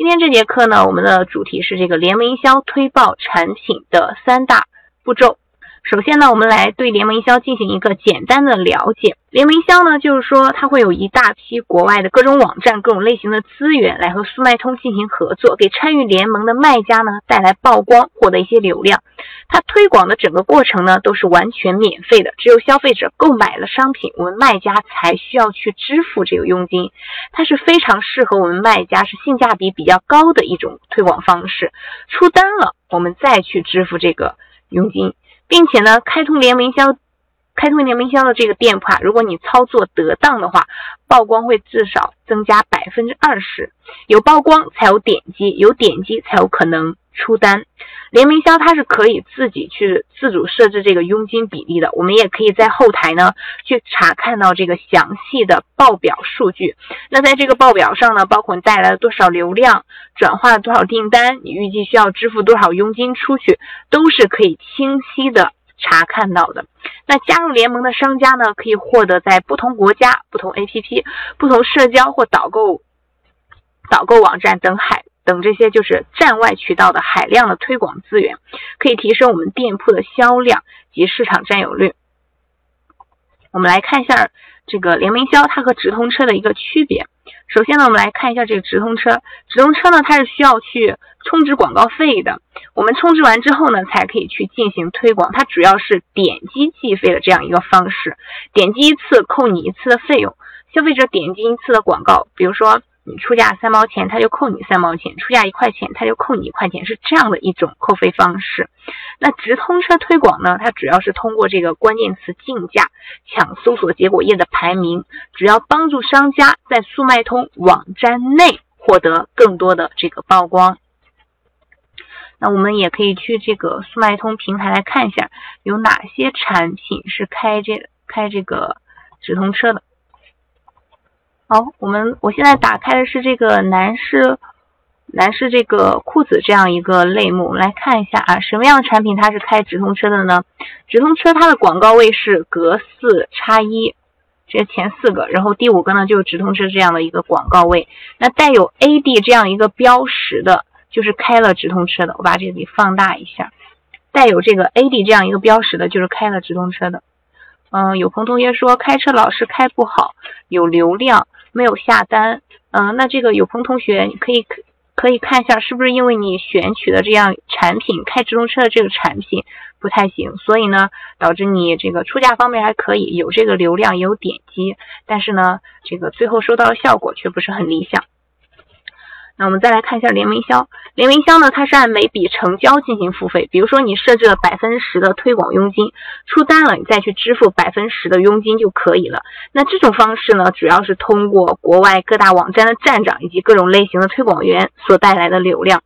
今天这节课呢，我们的主题是这个联盟营销推爆产品的三大步骤。首先呢，我们来对联盟营销进行一个简单的了解。联盟营销呢，就是说它会有一大批国外的各种网站、各种类型的资源来和速卖通进行合作，给参与联盟的卖家呢带来曝光，获得一些流量。它推广的整个过程呢都是完全免费的，只有消费者购买了商品，我们卖家才需要去支付这个佣金。它是非常适合我们卖家，是性价比比较高的一种推广方式。出单了，我们再去支付这个佣金。并且呢，开通联名销，开通联名销的这个店铺啊，如果你操作得当的话，曝光会至少增加百分之二十。有曝光才有点击，有点击才有可能出单。联名销它是可以自己去自主设置这个佣金比例的，我们也可以在后台呢去查看到这个详细的报表数据。那在这个报表上呢，包括你带来了多少流量，转化了多少订单，你预计需要支付多少佣金出去，都是可以清晰的查看到的。那加入联盟的商家呢，可以获得在不同国家、不同 APP、不同社交或导购。导购网站等海等这些就是站外渠道的海量的推广资源，可以提升我们店铺的销量及市场占有率。我们来看一下这个联名销它和直通车的一个区别。首先呢，我们来看一下这个直通车。直通车呢，它是需要去充值广告费的。我们充值完之后呢，才可以去进行推广。它主要是点击计费的这样一个方式，点击一次扣你一次的费用。消费者点击一次的广告，比如说。你出价三毛钱，他就扣你三毛钱；出价一块钱，他就扣你一块钱，是这样的一种扣费方式。那直通车推广呢？它主要是通过这个关键词竞价抢搜索结果页的排名，主要帮助商家在速卖通网站内获得更多的这个曝光。那我们也可以去这个速卖通平台来看一下，有哪些产品是开这开这个直通车的。好，我们我现在打开的是这个男士男士这个裤子这样一个类目，我们来看一下啊，什么样的产品它是开直通车的呢？直通车它的广告位是隔四叉一，这前四个，然后第五个呢就是直通车这样的一个广告位。那带有 AD 这样一个标识的，就是开了直通车的。我把这里放大一下，带有这个 AD 这样一个标识的，就是开了直通车的。嗯，有朋同学说开车老是开不好，有流量。没有下单，嗯，那这个有朋同学，你可以可以看一下，是不是因为你选取的这样产品开直通车的这个产品不太行，所以呢，导致你这个出价方面还可以，有这个流量，有点击，但是呢，这个最后收到的效果却不是很理想。那我们再来看一下联名销，联名销呢，它是按每笔成交进行付费。比如说你设置了百分之十的推广佣金，出单了，你再去支付百分之十的佣金就可以了。那这种方式呢，主要是通过国外各大网站的站长以及各种类型的推广员所带来的流量，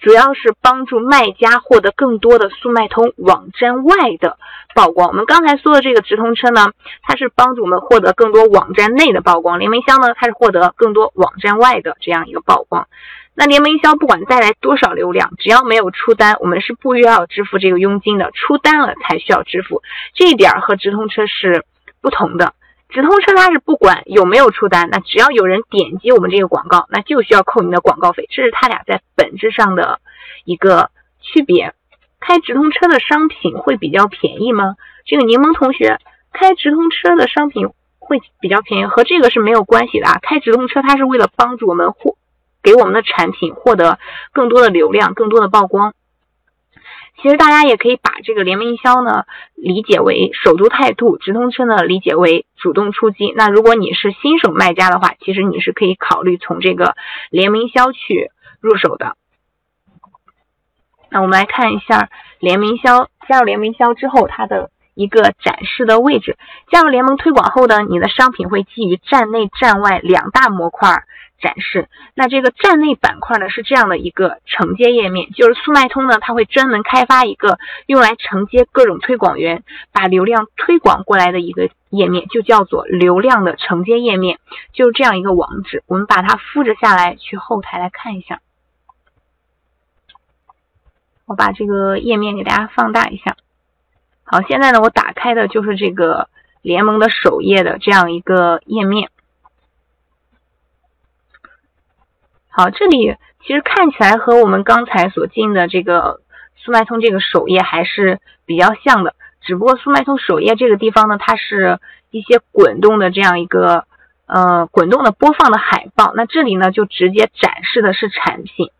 主要是帮助卖家获得更多的速卖通网站外的曝光。我们刚才说的这个直通车呢，它是帮助我们获得更多网站内的曝光；联名销呢，它是获得更多网站外的这样一个曝光。那联盟营销不管带来多少流量，只要没有出单，我们是不需要支付这个佣金的。出单了才需要支付，这一点和直通车是不同的。直通车它是不管有没有出单，那只要有人点击我们这个广告，那就需要扣你的广告费。这是它俩在本质上的一个区别。开直通车的商品会比较便宜吗？这个柠檬同学，开直通车的商品会比较便宜，和这个是没有关系的啊。开直通车它是为了帮助我们获。给我们的产品获得更多的流量，更多的曝光。其实大家也可以把这个联名销呢理解为首都态度，直通车呢理解为主动出击。那如果你是新手卖家的话，其实你是可以考虑从这个联名销去入手的。那我们来看一下联名销，加入联名销之后，它的一个展示的位置。加入联盟推广后呢，你的商品会基于站内站外两大模块。展示，那这个站内板块呢是这样的一个承接页面，就是速卖通呢，它会专门开发一个用来承接各种推广源，把流量推广过来的一个页面，就叫做流量的承接页面，就是这样一个网址。我们把它复制下来，去后台来看一下。我把这个页面给大家放大一下。好，现在呢，我打开的就是这个联盟的首页的这样一个页面。好，这里其实看起来和我们刚才所进的这个速卖通这个首页还是比较像的，只不过速卖通首页这个地方呢，它是一些滚动的这样一个呃滚动的播放的海报，那这里呢就直接展示的是产品。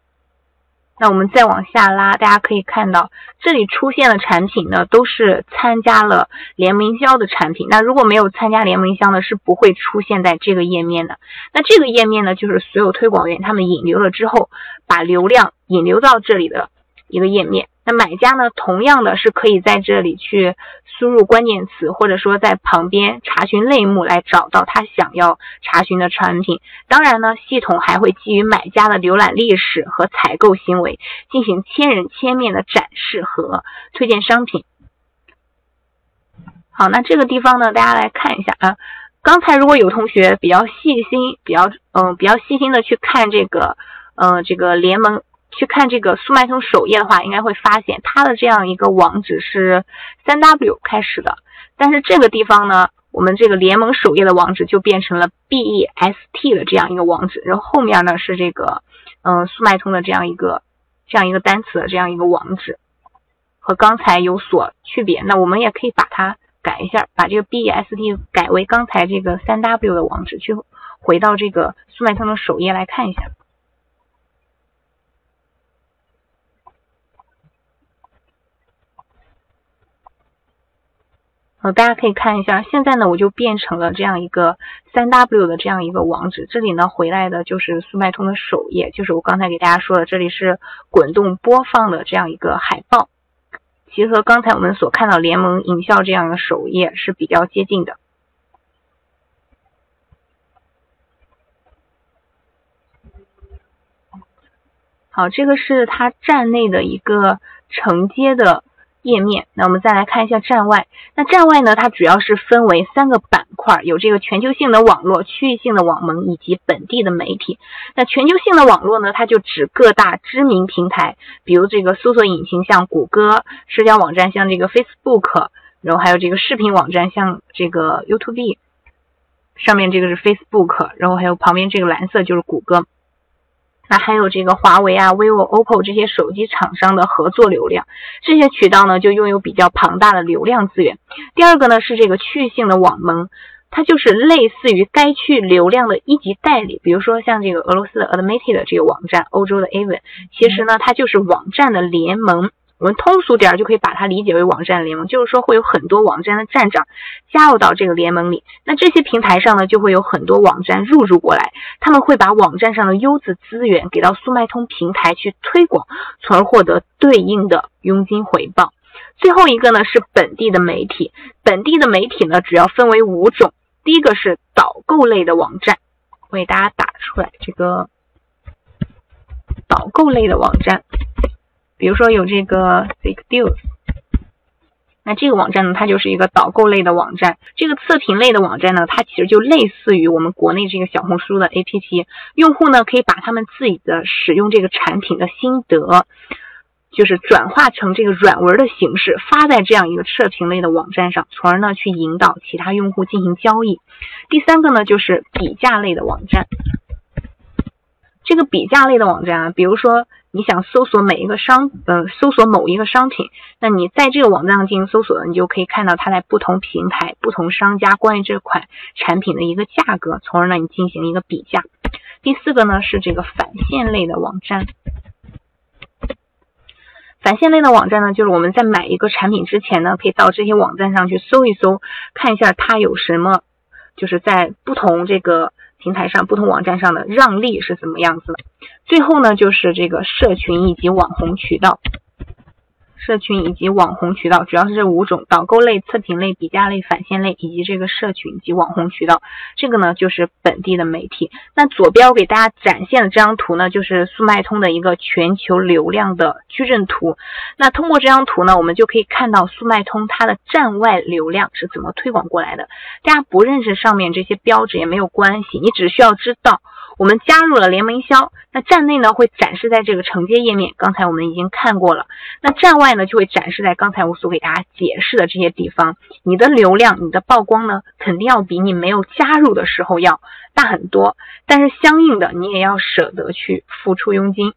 那我们再往下拉，大家可以看到，这里出现的产品呢，都是参加了联名销的产品。那如果没有参加联名销呢，是不会出现在这个页面的。那这个页面呢，就是所有推广员他们引流了之后，把流量引流到这里的一个页面。买家呢，同样的是可以在这里去输入关键词，或者说在旁边查询类目来找到他想要查询的产品。当然呢，系统还会基于买家的浏览历史和采购行为，进行千人千面的展示和推荐商品。好，那这个地方呢，大家来看一下啊。刚才如果有同学比较细心，比较嗯比较细心的去看这个嗯这个联盟。去看这个速卖通首页的话，应该会发现它的这样一个网址是三 W 开始的，但是这个地方呢，我们这个联盟首页的网址就变成了 BEST 的这样一个网址，然后后面呢是这个嗯速卖通的这样一个这样一个单词的这样一个网址，和刚才有所区别。那我们也可以把它改一下，把这个 BEST 改为刚才这个三 W 的网址，去回到这个速卖通的首页来看一下。呃，大家可以看一下，现在呢，我就变成了这样一个三 W 的这样一个网址，这里呢回来的就是速卖通的首页，就是我刚才给大家说的，这里是滚动播放的这样一个海报，其实和刚才我们所看到联盟营销这样的首页是比较接近的。好，这个是它站内的一个承接的。页面，那我们再来看一下站外。那站外呢，它主要是分为三个板块，有这个全球性的网络、区域性的网盟以及本地的媒体。那全球性的网络呢，它就指各大知名平台，比如这个搜索引擎像谷歌，社交网站像这个 Facebook，然后还有这个视频网站像这个 YouTube，上面这个是 Facebook，然后还有旁边这个蓝色就是谷歌。那还有这个华为啊、vivo、oppo 这些手机厂商的合作流量，这些渠道呢就拥有比较庞大的流量资源。第二个呢是这个区域性的网盟，它就是类似于该区流量的一级代理，比如说像这个俄罗斯的 admitte 的这个网站，欧洲的 Avon，其实呢它就是网站的联盟。我们通俗点就可以把它理解为网站联盟，就是说会有很多网站的站长加入到这个联盟里。那这些平台上呢，就会有很多网站入驻过来，他们会把网站上的优质资源给到速卖通平台去推广，从而获得对应的佣金回报。最后一个呢是本地的媒体，本地的媒体呢主要分为五种，第一个是导购类的网站，我给大家打出来这个导购类的网站。比如说有这个 Sick Deals，那这个网站呢，它就是一个导购类的网站。这个测评类的网站呢，它其实就类似于我们国内这个小红书的 APP，用户呢可以把他们自己的使用这个产品的心得，就是转化成这个软文的形式发在这样一个测评类的网站上，从而呢去引导其他用户进行交易。第三个呢就是比价类的网站，这个比价类的网站啊，比如说。你想搜索每一个商，呃，搜索某一个商品，那你在这个网站上进行搜索，你就可以看到它在不同平台、不同商家关于这款产品的一个价格，从而呢你进行一个比价。第四个呢是这个返现类的网站，返现类的网站呢，就是我们在买一个产品之前呢，可以到这些网站上去搜一搜，看一下它有什么，就是在不同这个。平台上不同网站上的让利是怎么样子的？最后呢，就是这个社群以及网红渠道。社群以及网红渠道主要是这五种：导购类、测评类、比价类、返现类，以及这个社群及网红渠道。这个呢就是本地的媒体。那左边我给大家展现的这张图呢，就是速卖通的一个全球流量的矩阵图。那通过这张图呢，我们就可以看到速卖通它的站外流量是怎么推广过来的。大家不认识上面这些标志也没有关系，你只需要知道我们加入了联盟营销，那站内呢会展示在这个承接页面，刚才我们已经看过了。那站外呢就会展示在刚才我所给大家解释的这些地方。你的流量、你的曝光呢，肯定要比你没有加入的时候要大很多。但是相应的，你也要舍得去付出佣金。